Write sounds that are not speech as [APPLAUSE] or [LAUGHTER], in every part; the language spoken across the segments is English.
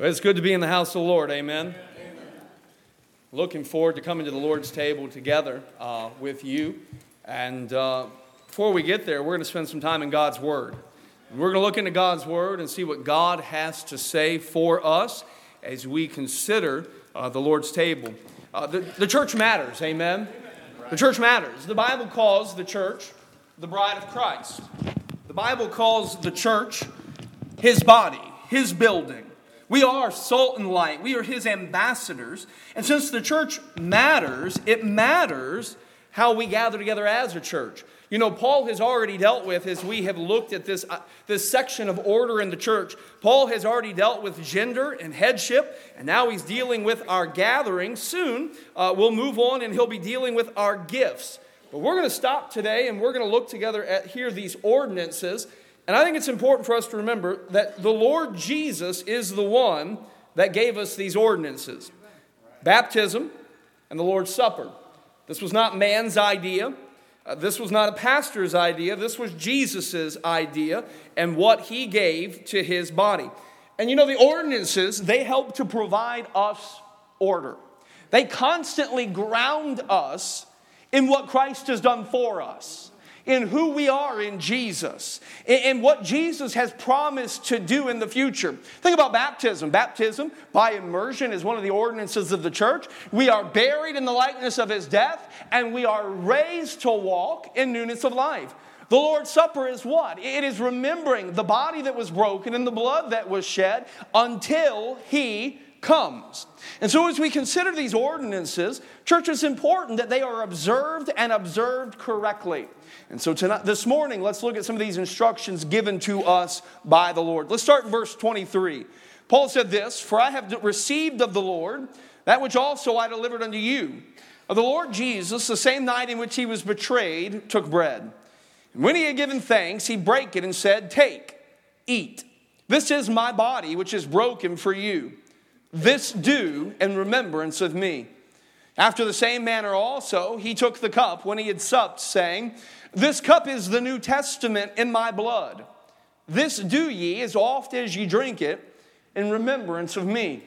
Well, it's good to be in the house of the Lord. Amen. Looking forward to coming to the Lord's table together uh, with you. And uh, before we get there, we're going to spend some time in God's Word. We're going to look into God's Word and see what God has to say for us as we consider uh, the Lord's table. Uh, the, the church matters. Amen. The church matters. The Bible calls the church the bride of Christ. The Bible calls the church his body, his building. We are salt and light. We are his ambassadors. And since the church matters, it matters how we gather together as a church. You know, Paul has already dealt with, as we have looked at this, uh, this section of order in the church, Paul has already dealt with gender and headship, and now he's dealing with our gathering. Soon uh, we'll move on and he'll be dealing with our gifts. But we're going to stop today and we're going to look together at here these ordinances and I think it's important for us to remember that the Lord Jesus is the one that gave us these ordinances baptism and the Lord's Supper. This was not man's idea. Uh, this was not a pastor's idea. This was Jesus' idea and what he gave to his body. And you know, the ordinances, they help to provide us order. They constantly ground us in what Christ has done for us in who we are in Jesus, in what Jesus has promised to do in the future. Think about baptism. Baptism by immersion is one of the ordinances of the church. We are buried in the likeness of his death, and we are raised to walk in newness of life. The Lord's Supper is what? It is remembering the body that was broken and the blood that was shed until he comes. And so, as we consider these ordinances, church it's important that they are observed and observed correctly. And so, tonight, this morning, let's look at some of these instructions given to us by the Lord. Let's start in verse 23. Paul said this For I have received of the Lord that which also I delivered unto you. Of the Lord Jesus, the same night in which he was betrayed, took bread. And when he had given thanks, he brake it and said, Take, eat. This is my body, which is broken for you. This do in remembrance of me. After the same manner also, he took the cup when he had supped, saying, This cup is the New Testament in my blood. This do ye as oft as ye drink it in remembrance of me.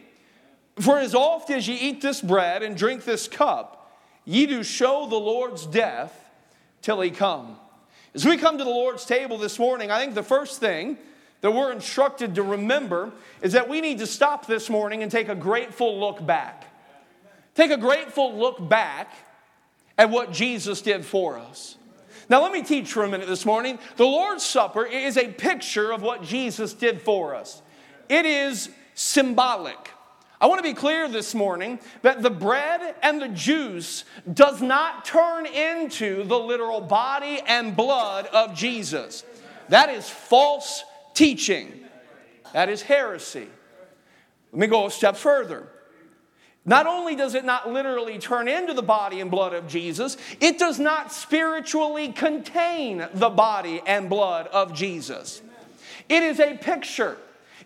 For as oft as ye eat this bread and drink this cup, ye do show the Lord's death till he come. As we come to the Lord's table this morning, I think the first thing that we're instructed to remember is that we need to stop this morning and take a grateful look back. Take a grateful look back at what Jesus did for us. Now, let me teach for a minute this morning. The Lord's Supper is a picture of what Jesus did for us, it is symbolic. I want to be clear this morning that the bread and the juice does not turn into the literal body and blood of Jesus. That is false teaching. That is heresy. Let me go a step further. Not only does it not literally turn into the body and blood of Jesus, it does not spiritually contain the body and blood of Jesus. It is a picture.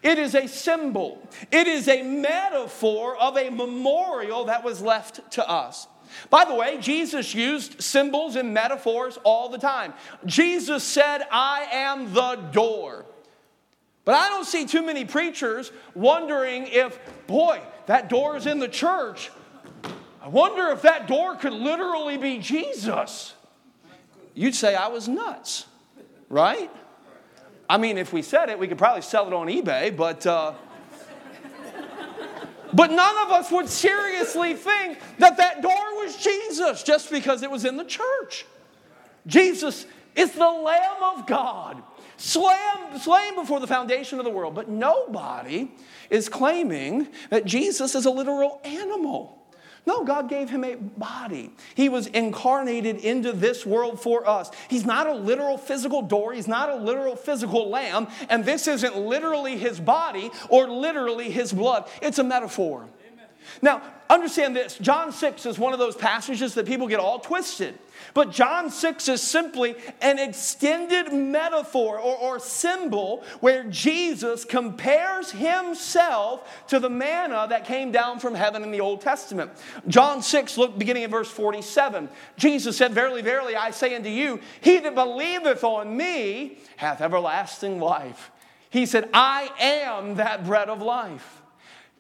It is a symbol. It is a metaphor of a memorial that was left to us. By the way, Jesus used symbols and metaphors all the time. Jesus said, I am the door. But I don't see too many preachers wondering if, boy, that door is in the church. I wonder if that door could literally be Jesus. You'd say I was nuts, right? I mean, if we said it, we could probably sell it on eBay, but. Uh, but none of us would seriously think that that door was Jesus just because it was in the church. Jesus is the Lamb of God slain, slain before the foundation of the world. But nobody is claiming that Jesus is a literal animal. No, God gave him a body. He was incarnated into this world for us. He's not a literal physical door, he's not a literal physical lamb, and this isn't literally his body or literally his blood. It's a metaphor. Now, understand this John 6 is one of those passages that people get all twisted. But John 6 is simply an extended metaphor or, or, symbol where Jesus compares himself to the manna that came down from heaven in the Old Testament. John 6, look beginning in verse 47. Jesus said, Verily, verily, I say unto you, he that believeth on me hath everlasting life. He said, I am that bread of life.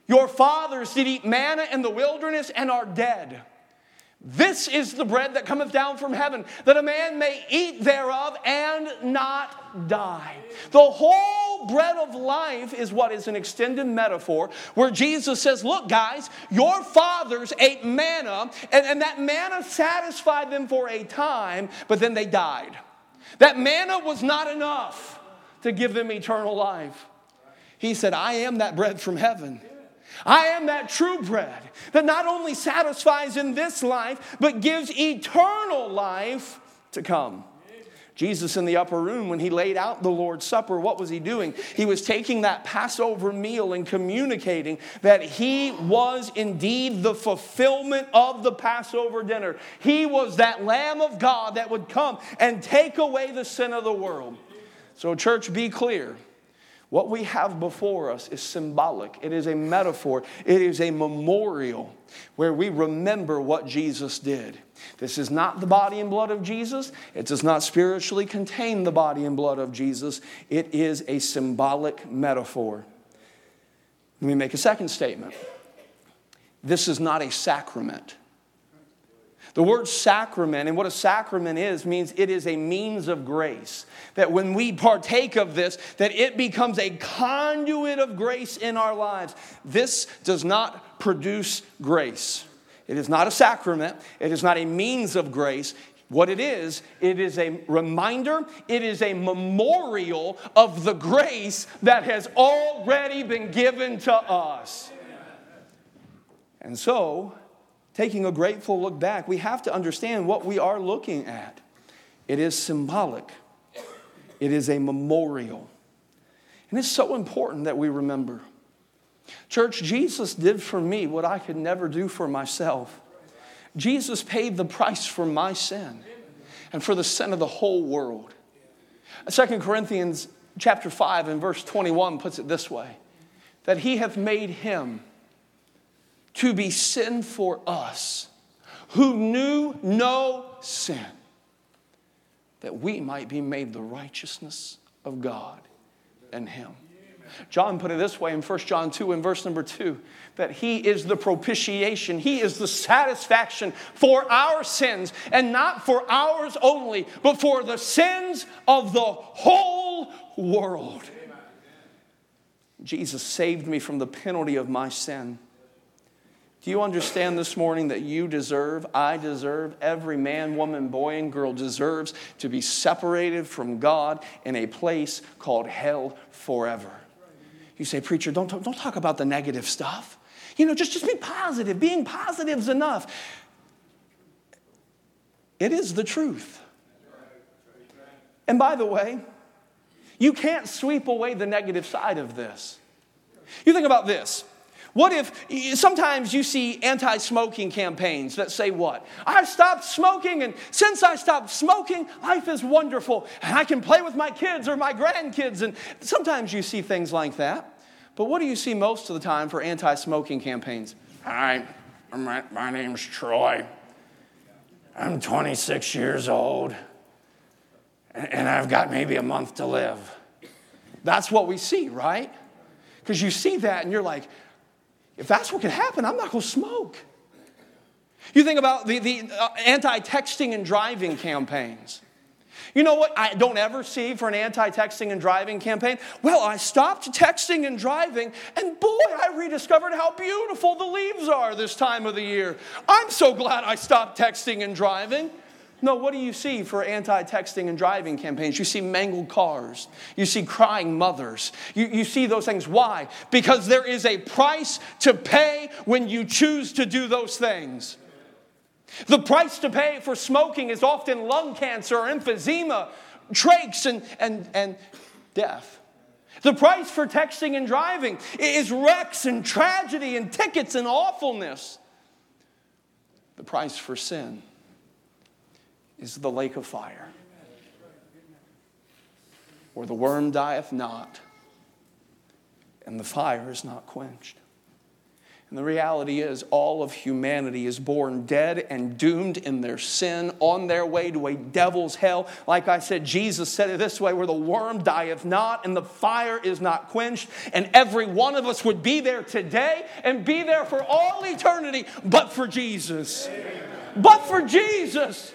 Your fathers did eat manna in the wilderness and are dead. This is the bread that cometh down from heaven, that a man may eat thereof and not die. The whole bread of life is what is an extended metaphor where Jesus says, Look, guys, your fathers ate manna, and, and that manna satisfied them for a time, but then they died. That manna was not enough to give them eternal life. He said, I am that bread from heaven. I am that true bread that not only satisfies in this life, but gives eternal life to come. Jesus in the upper room, when he laid out the Lord's Supper, what was he doing? He was taking that Passover meal and communicating that he was indeed the fulfillment of the Passover dinner. He was that Lamb of God that would come and take away the sin of the world. So, church, be clear. What we have before us is symbolic, it is a metaphor, it is a memorial where we remember what Jesus did. This is not the body and blood of Jesus. It does not spiritually contain the body and blood of Jesus. It is a symbolic metaphor. Let me make a second statement. This is not a sacrament. The word sacrament, and what a sacrament is, means it is a means of grace. That when we partake of this, that it becomes a conduit of grace in our lives. This does not produce grace. It is not a sacrament, it is not a means of grace. What it is, it is a reminder, it is a memorial of the grace that has already been given to us. And so, taking a grateful look back, we have to understand what we are looking at. It is symbolic, it is a memorial. And it's so important that we remember. Church, Jesus did for me what I could never do for myself. Jesus paid the price for my sin and for the sin of the whole world. 2 Corinthians chapter 5 and verse 21 puts it this way that he hath made him to be sin for us who knew no sin, that we might be made the righteousness of God in Him. John put it this way in 1 John 2 in verse number 2 that He is the propitiation, He is the satisfaction for our sins, and not for ours only, but for the sins of the whole world. Jesus saved me from the penalty of my sin. Do you understand this morning that you deserve, I deserve, every man, woman, boy, and girl deserves to be separated from God in a place called hell forever? You say, Preacher, don't, don't talk about the negative stuff. You know, just, just be positive. Being positive is enough. It is the truth. And by the way, you can't sweep away the negative side of this. You think about this. What if sometimes you see anti smoking campaigns that say what? I stopped smoking, and since I stopped smoking, life is wonderful, and I can play with my kids or my grandkids. And sometimes you see things like that. But what do you see most of the time for anti smoking campaigns? Hi, my, my name's Troy. I'm 26 years old, and I've got maybe a month to live. That's what we see, right? Because you see that and you're like, if that's what can happen, I'm not going to smoke. You think about the, the uh, anti texting and driving campaigns. You know what I don't ever see for an anti texting and driving campaign? Well, I stopped texting and driving, and boy, I rediscovered how beautiful the leaves are this time of the year. I'm so glad I stopped texting and driving. No, what do you see for anti texting and driving campaigns? You see mangled cars. You see crying mothers. You, you see those things. Why? Because there is a price to pay when you choose to do those things. The price to pay for smoking is often lung cancer or emphysema, trachs, and, and, and death. The price for texting and driving is wrecks and tragedy and tickets and awfulness. The price for sin is the lake of fire, where the worm dieth not, and the fire is not quenched. And the reality is, all of humanity is born dead and doomed in their sin, on their way to a devil's hell. Like I said, Jesus said it this way where the worm dieth not and the fire is not quenched. And every one of us would be there today and be there for all eternity, but for Jesus. But for Jesus.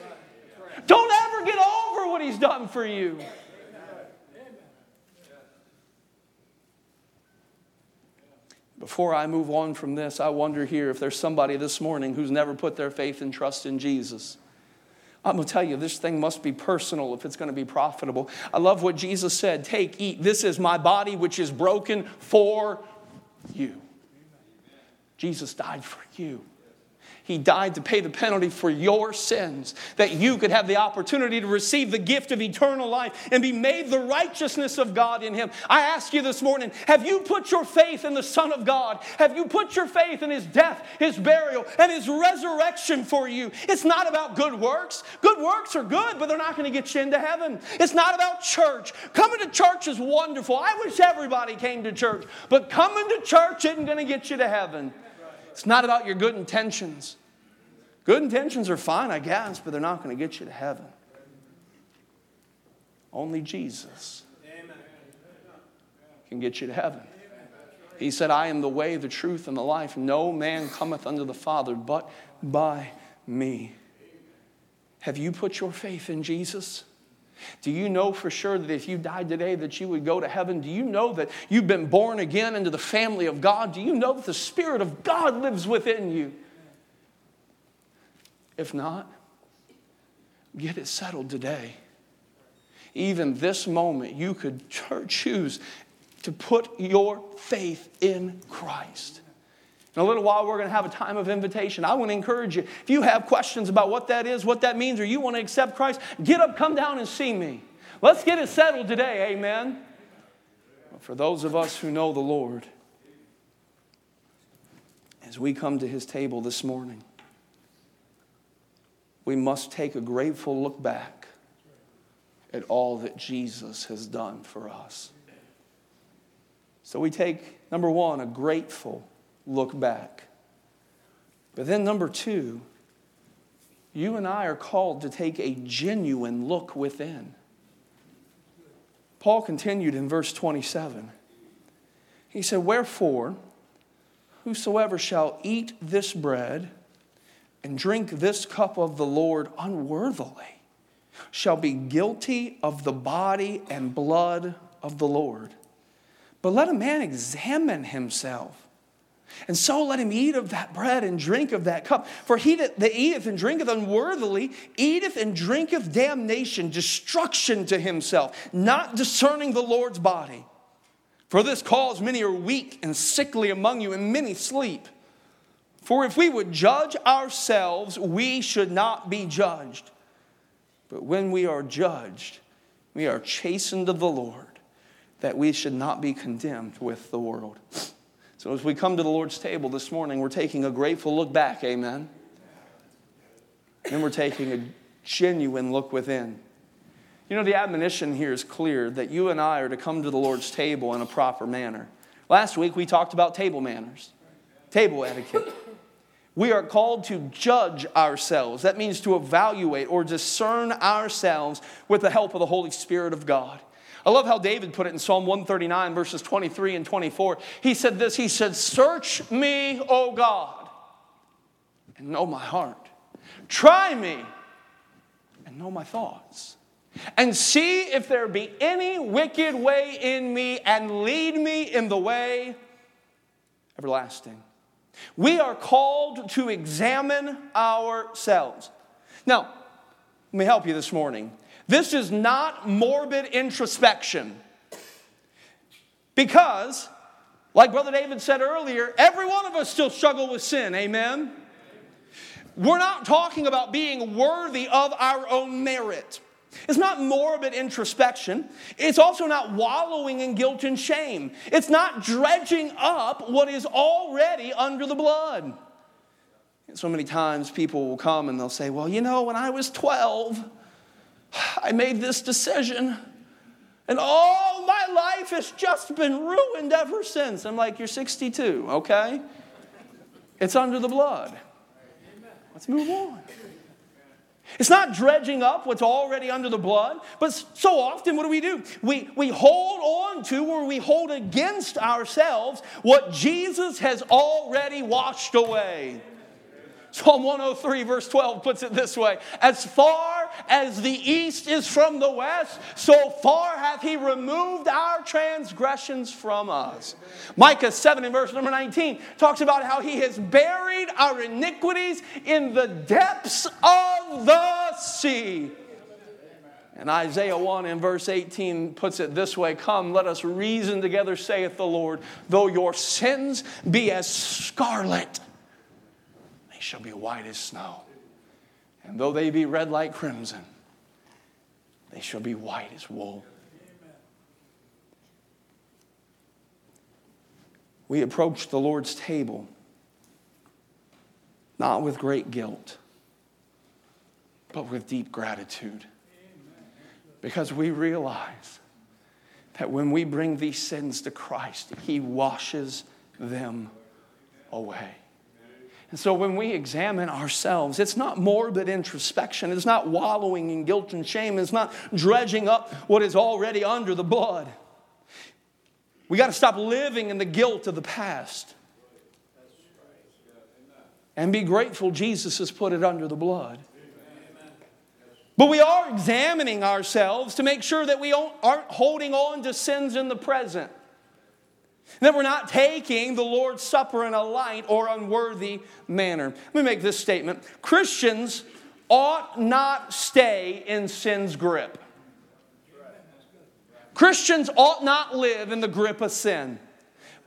Don't ever get over what he's done for you. Before I move on from this, I wonder here if there's somebody this morning who's never put their faith and trust in Jesus. I'm going to tell you, this thing must be personal if it's going to be profitable. I love what Jesus said Take, eat. This is my body, which is broken for you. Jesus died for you. He died to pay the penalty for your sins, that you could have the opportunity to receive the gift of eternal life and be made the righteousness of God in Him. I ask you this morning have you put your faith in the Son of God? Have you put your faith in His death, His burial, and His resurrection for you? It's not about good works. Good works are good, but they're not going to get you into heaven. It's not about church. Coming to church is wonderful. I wish everybody came to church, but coming to church isn't going to get you to heaven. It's not about your good intentions. Good intentions are fine, I guess, but they're not going to get you to heaven. Only Jesus can get you to heaven. He said, I am the way, the truth, and the life. No man cometh unto the Father but by me. Have you put your faith in Jesus? Do you know for sure that if you died today that you would go to heaven? Do you know that you've been born again into the family of God? Do you know that the Spirit of God lives within you? If not, get it settled today. Even this moment, you could choose to put your faith in Christ. In a little while, we're going to have a time of invitation. I want to encourage you. If you have questions about what that is, what that means, or you want to accept Christ, get up, come down, and see me. Let's get it settled today. Amen. For those of us who know the Lord, as we come to his table this morning, we must take a grateful look back at all that Jesus has done for us. So we take, number one, a grateful look back. But then, number two, you and I are called to take a genuine look within. Paul continued in verse 27. He said, Wherefore, whosoever shall eat this bread and drink this cup of the Lord unworthily shall be guilty of the body and blood of the Lord. But let a man examine himself. And so let him eat of that bread and drink of that cup. For he that, that eateth and drinketh unworthily eateth and drinketh damnation, destruction to himself, not discerning the Lord's body. For this cause many are weak and sickly among you, and many sleep. For if we would judge ourselves, we should not be judged. But when we are judged, we are chastened of the Lord, that we should not be condemned with the world. So as we come to the Lord's table this morning, we're taking a grateful look back, amen. And we're taking a genuine look within. You know, the admonition here is clear that you and I are to come to the Lord's table in a proper manner. Last week we talked about table manners, table etiquette. We are called to judge ourselves. That means to evaluate or discern ourselves with the help of the Holy Spirit of God. I love how David put it in Psalm 139, verses 23 and 24. He said this He said, Search me, O God, and know my heart. Try me and know my thoughts. And see if there be any wicked way in me, and lead me in the way everlasting. We are called to examine ourselves. Now, let me help you this morning. This is not morbid introspection. Because, like Brother David said earlier, every one of us still struggle with sin. Amen? We're not talking about being worthy of our own merit. It's not morbid introspection. It's also not wallowing in guilt and shame. It's not dredging up what is already under the blood. so many times people will come and they'll say, Well, you know, when I was 12, I made this decision, and all my life has just been ruined ever since. I'm like, You're 62, okay? It's under the blood. Let's move on. It's not dredging up what's already under the blood, but so often what do we do? We, we hold on to or we hold against ourselves what Jesus has already washed away. Psalm 103, verse 12 puts it this way As far as the east is from the west, so far hath he removed our transgressions from us. Micah 7 in verse number 19 talks about how he has buried our iniquities in the depths of the sea. And Isaiah 1 in verse 18 puts it this way Come, let us reason together, saith the Lord. Though your sins be as scarlet, shall be white as snow. And though they be red like crimson, they shall be white as wool. We approach the Lord's table not with great guilt, but with deep gratitude. Because we realize that when we bring these sins to Christ, He washes them away. And so when we examine ourselves, it's not morbid introspection. It's not wallowing in guilt and shame. It's not dredging up what is already under the blood. We got to stop living in the guilt of the past and be grateful Jesus has put it under the blood. But we are examining ourselves to make sure that we aren't holding on to sins in the present. That we're not taking the Lord's Supper in a light or unworthy manner. Let me make this statement Christians ought not stay in sin's grip. Christians ought not live in the grip of sin.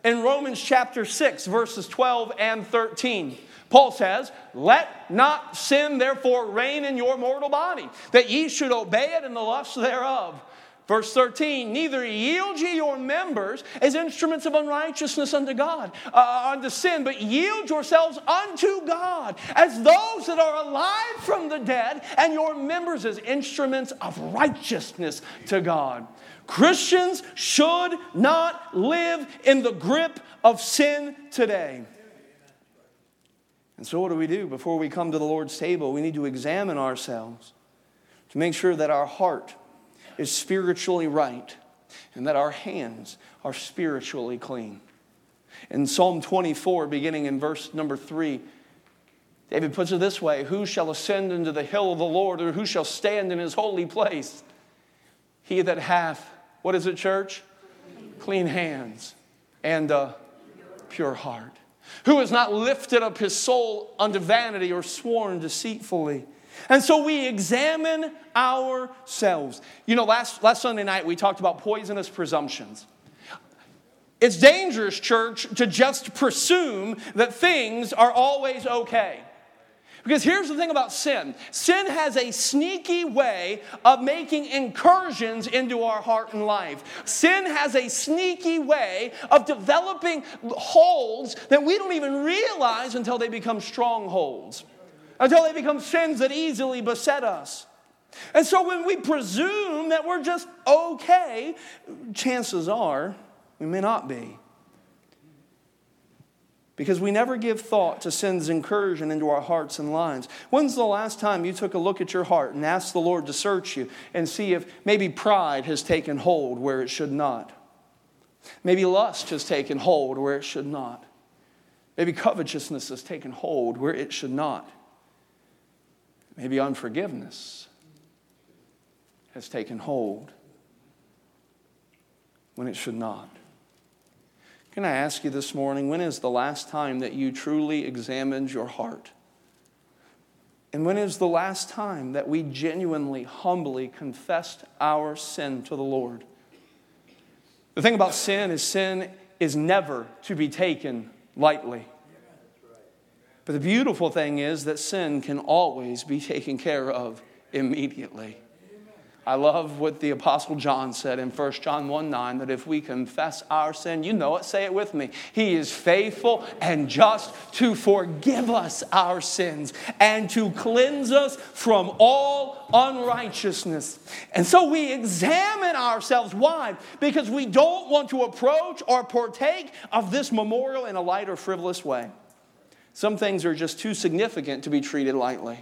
In Romans chapter 6, verses 12 and 13, Paul says, Let not sin therefore reign in your mortal body, that ye should obey it in the lusts thereof. Verse 13, neither yield ye your members as instruments of unrighteousness unto God, uh, unto sin, but yield yourselves unto God as those that are alive from the dead, and your members as instruments of righteousness to God. Christians should not live in the grip of sin today. And so, what do we do before we come to the Lord's table? We need to examine ourselves to make sure that our heart is spiritually right and that our hands are spiritually clean. In Psalm 24, beginning in verse number 3, David puts it this way Who shall ascend into the hill of the Lord, or who shall stand in his holy place? He that hath, what is it, church? Clean hands and a pure heart. Who has not lifted up his soul unto vanity or sworn deceitfully and so we examine ourselves. You know, last, last Sunday night we talked about poisonous presumptions. It's dangerous, church, to just presume that things are always okay. Because here's the thing about sin sin has a sneaky way of making incursions into our heart and life. Sin has a sneaky way of developing holds that we don't even realize until they become strongholds until they become sins that easily beset us. And so when we presume that we're just okay, chances are we may not be. Because we never give thought to sin's incursion into our hearts and lives. When's the last time you took a look at your heart and asked the Lord to search you and see if maybe pride has taken hold where it should not? Maybe lust has taken hold where it should not. Maybe covetousness has taken hold where it should not. Maybe unforgiveness has taken hold when it should not. Can I ask you this morning, when is the last time that you truly examined your heart? And when is the last time that we genuinely, humbly confessed our sin to the Lord? The thing about sin is, sin is never to be taken lightly. But the beautiful thing is that sin can always be taken care of immediately. I love what the Apostle John said in 1 John 1 9 that if we confess our sin, you know it, say it with me. He is faithful and just to forgive us our sins and to cleanse us from all unrighteousness. And so we examine ourselves. Why? Because we don't want to approach or partake of this memorial in a light or frivolous way. Some things are just too significant to be treated lightly.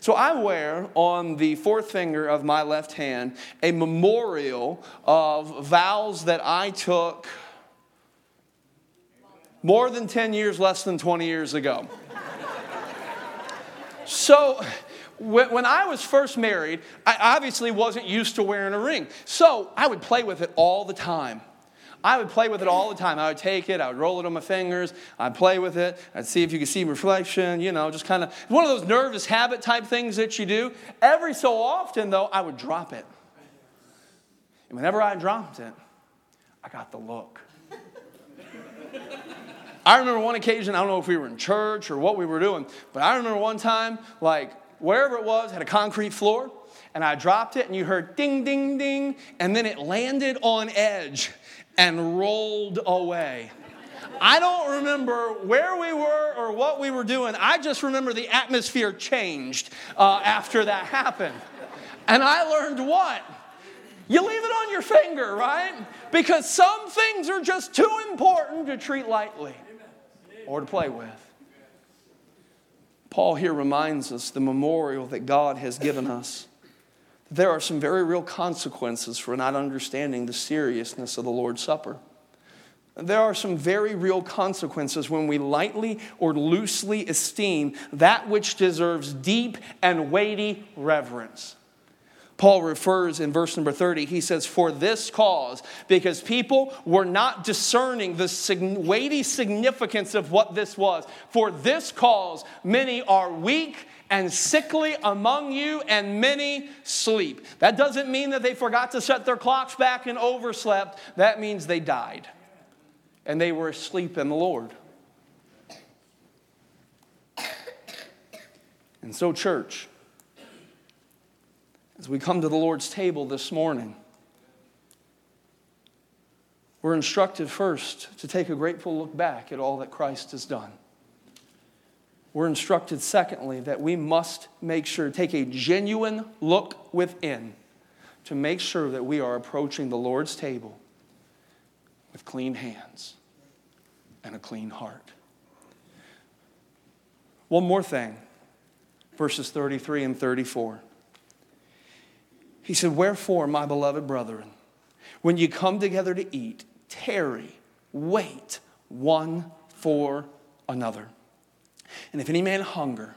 So I wear on the fourth finger of my left hand a memorial of vows that I took more than 10 years, less than 20 years ago. so when I was first married, I obviously wasn't used to wearing a ring. So I would play with it all the time. I would play with it all the time. I would take it, I would roll it on my fingers, I'd play with it, I'd see if you could see reflection, you know, just kind of one of those nervous habit type things that you do. Every so often, though, I would drop it. And whenever I dropped it, I got the look. [LAUGHS] I remember one occasion, I don't know if we were in church or what we were doing, but I remember one time, like wherever it was, had a concrete floor, and I dropped it, and you heard ding, ding, ding, and then it landed on edge and rolled away. I don't remember where we were or what we were doing. I just remember the atmosphere changed uh, after that happened. And I learned what? You leave it on your finger, right? Because some things are just too important to treat lightly or to play with. Paul here reminds us the memorial that God has given us there are some very real consequences for not understanding the seriousness of the Lord's Supper. There are some very real consequences when we lightly or loosely esteem that which deserves deep and weighty reverence. Paul refers in verse number 30, he says, For this cause, because people were not discerning the weighty significance of what this was. For this cause, many are weak and sickly among you, and many sleep. That doesn't mean that they forgot to set their clocks back and overslept. That means they died and they were asleep in the Lord. And so, church, as we come to the Lord's table this morning, we're instructed first to take a grateful look back at all that Christ has done. We're instructed, secondly, that we must make sure, take a genuine look within to make sure that we are approaching the Lord's table with clean hands and a clean heart. One more thing, verses 33 and 34. He said, Wherefore, my beloved brethren, when you come together to eat, tarry, wait one for another. And if any man hunger,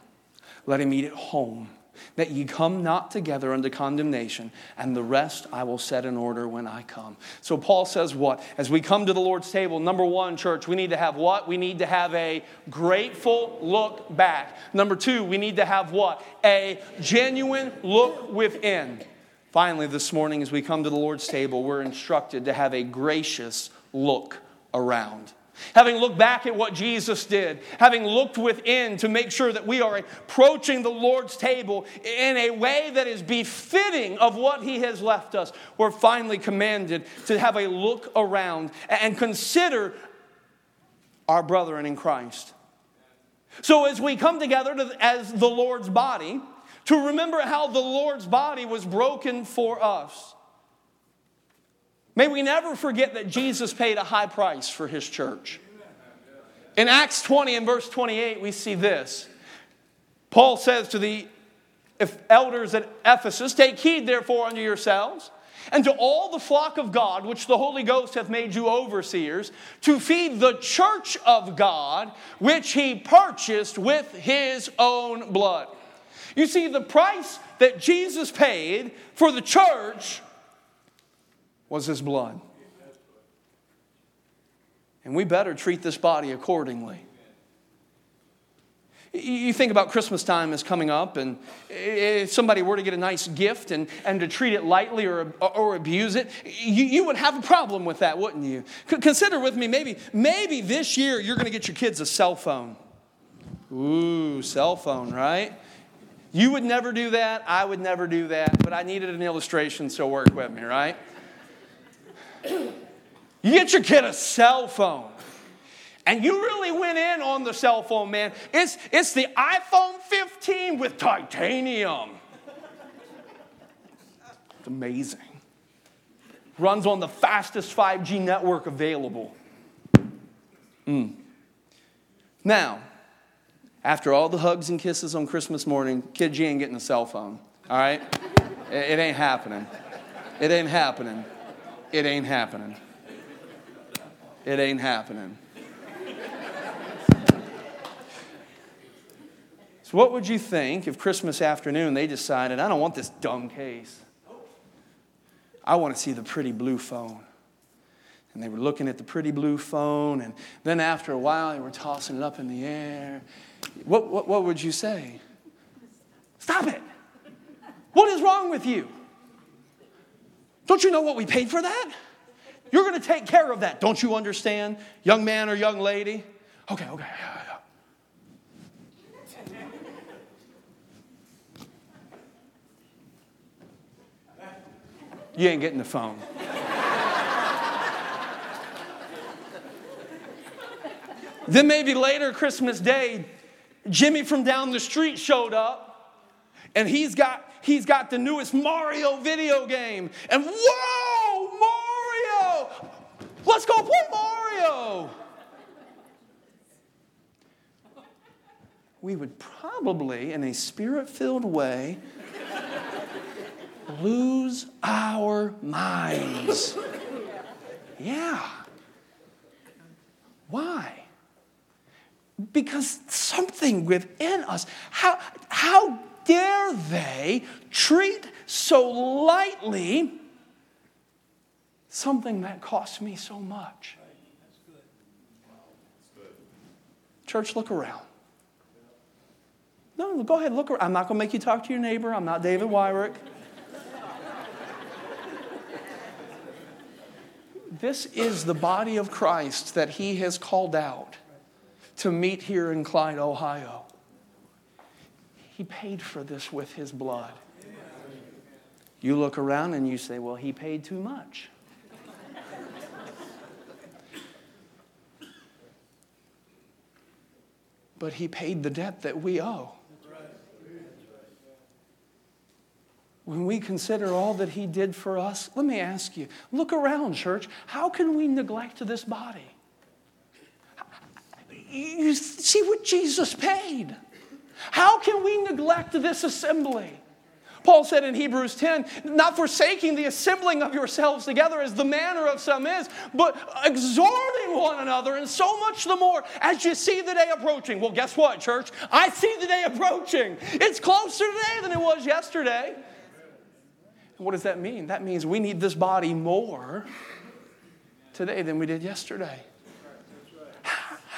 let him eat at home, that ye come not together unto condemnation, and the rest I will set in order when I come. So Paul says what? As we come to the Lord's table, number one, church, we need to have what? We need to have a grateful look back. Number two, we need to have what? A genuine look within. Finally, this morning, as we come to the Lord's table, we're instructed to have a gracious look around. Having looked back at what Jesus did, having looked within to make sure that we are approaching the Lord's table in a way that is befitting of what He has left us, we're finally commanded to have a look around and consider our brethren in Christ. So, as we come together to, as the Lord's body, to remember how the Lord's body was broken for us. May we never forget that Jesus paid a high price for his church. In Acts 20 and verse 28, we see this. Paul says to the elders at Ephesus, Take heed therefore unto yourselves and to all the flock of God, which the Holy Ghost hath made you overseers, to feed the church of God, which he purchased with his own blood. You see, the price that Jesus paid for the church was his blood. And we better treat this body accordingly. You think about Christmas time is coming up, and if somebody were to get a nice gift and, and to treat it lightly or, or abuse it, you, you would have a problem with that, wouldn't you? Consider with me, maybe, maybe this year you're going to get your kids a cell phone. Ooh, cell phone, right? You would never do that. I would never do that, but I needed an illustration, so work with me, right? [CLEARS THROAT] You get your kid a cell phone. And you really went in on the cell phone, man. It's, it's the iPhone 15 with titanium. It's amazing. Runs on the fastest 5G network available. Mm. Now, After all the hugs and kisses on Christmas morning, kid you ain't getting a cell phone. All right? It ain't happening. It ain't happening. It ain't happening. It ain't happening. So, what would you think if Christmas afternoon they decided, I don't want this dumb case? I want to see the pretty blue phone. And they were looking at the pretty blue phone, and then after a while, they were tossing it up in the air. What, what, what would you say? Stop it! What is wrong with you? Don't you know what we paid for that? You're going to take care of that. Don't you understand, young man or young lady? Okay, okay. You ain't getting the phone. Then maybe later, Christmas Day, Jimmy from down the street showed up and he's got he's got the newest Mario video game. And whoa, Mario! Let's go play Mario. We would probably, in a spirit filled way, lose our minds. Yeah. Why? Because something within us, how, how dare they treat so lightly something that cost me so much? Church, look around. No, go ahead, look around. I'm not going to make you talk to your neighbor. I'm not David Wyrick. this is the body of Christ that he has called out to meet here in Clyde, Ohio. He paid for this with his blood. You look around and you say, well, he paid too much. but he paid the debt that we owe. When we consider all that he did for us, let me ask you look around, church. How can we neglect this body? You see what Jesus paid. How can we neglect this assembly? Paul said in Hebrews 10, not forsaking the assembling of yourselves together as the manner of some is, but exhorting one another, and so much the more as you see the day approaching. Well, guess what, church? I see the day approaching. It's closer today than it was yesterday. And what does that mean? That means we need this body more today than we did yesterday.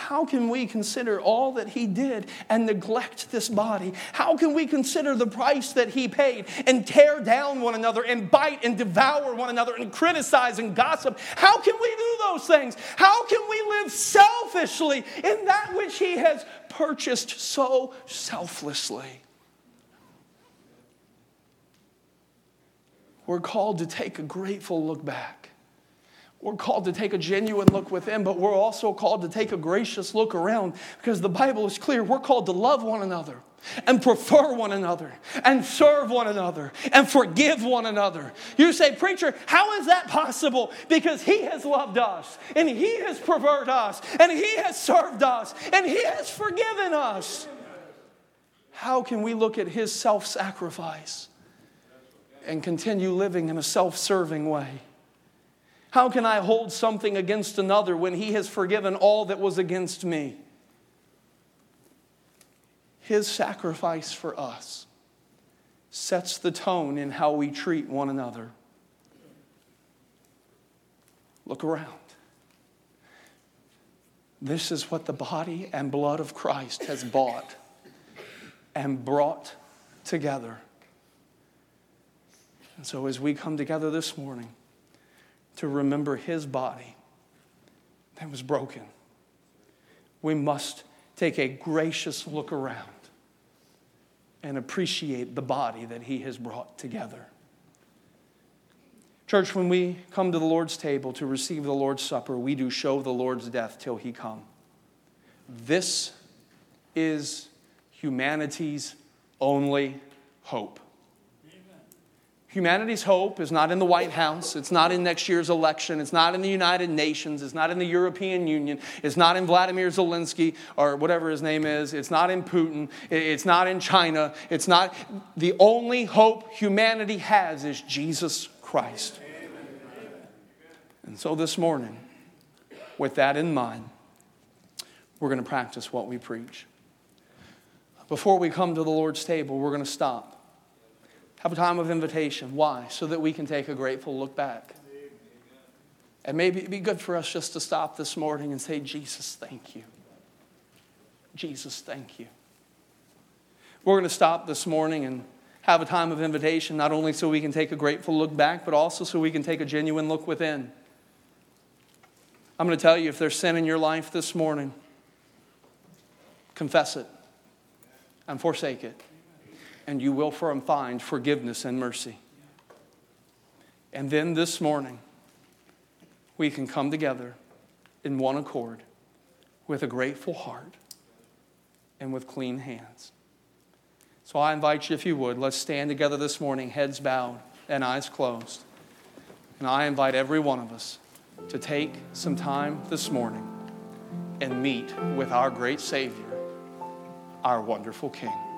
How can we consider all that he did and neglect this body? How can we consider the price that he paid and tear down one another and bite and devour one another and criticize and gossip? How can we do those things? How can we live selfishly in that which he has purchased so selflessly? We're called to take a grateful look back. We're called to take a genuine look within, but we're also called to take a gracious look around because the Bible is clear. We're called to love one another and prefer one another and serve one another and forgive one another. You say, Preacher, how is that possible? Because He has loved us and He has preferred us and He has served us and He has forgiven us. How can we look at His self sacrifice and continue living in a self serving way? How can I hold something against another when he has forgiven all that was against me? His sacrifice for us sets the tone in how we treat one another. Look around. This is what the body and blood of Christ has bought and brought together. And so, as we come together this morning, to remember his body that was broken. We must take a gracious look around and appreciate the body that he has brought together. Church, when we come to the Lord's table to receive the Lord's Supper, we do show the Lord's death till he come. This is humanity's only hope. Humanity's hope is not in the White House. It's not in next year's election. It's not in the United Nations. It's not in the European Union. It's not in Vladimir Zelensky or whatever his name is. It's not in Putin. It's not in China. It's not. The only hope humanity has is Jesus Christ. And so this morning, with that in mind, we're going to practice what we preach. Before we come to the Lord's table, we're going to stop have a time of invitation. Why? So that we can take a grateful look back. And maybe it'd be good for us just to stop this morning and say, Jesus, thank you. Jesus, thank you. We're going to stop this morning and have a time of invitation, not only so we can take a grateful look back, but also so we can take a genuine look within. I'm going to tell you if there's sin in your life this morning, confess it and forsake it and you will um, find forgiveness and mercy. And then this morning, we can come together in one accord with a grateful heart and with clean hands. So I invite you, if you would, let's stand together this morning, heads bowed and eyes closed. And I invite every one of us to take some time this morning and meet with our great Savior, our wonderful King.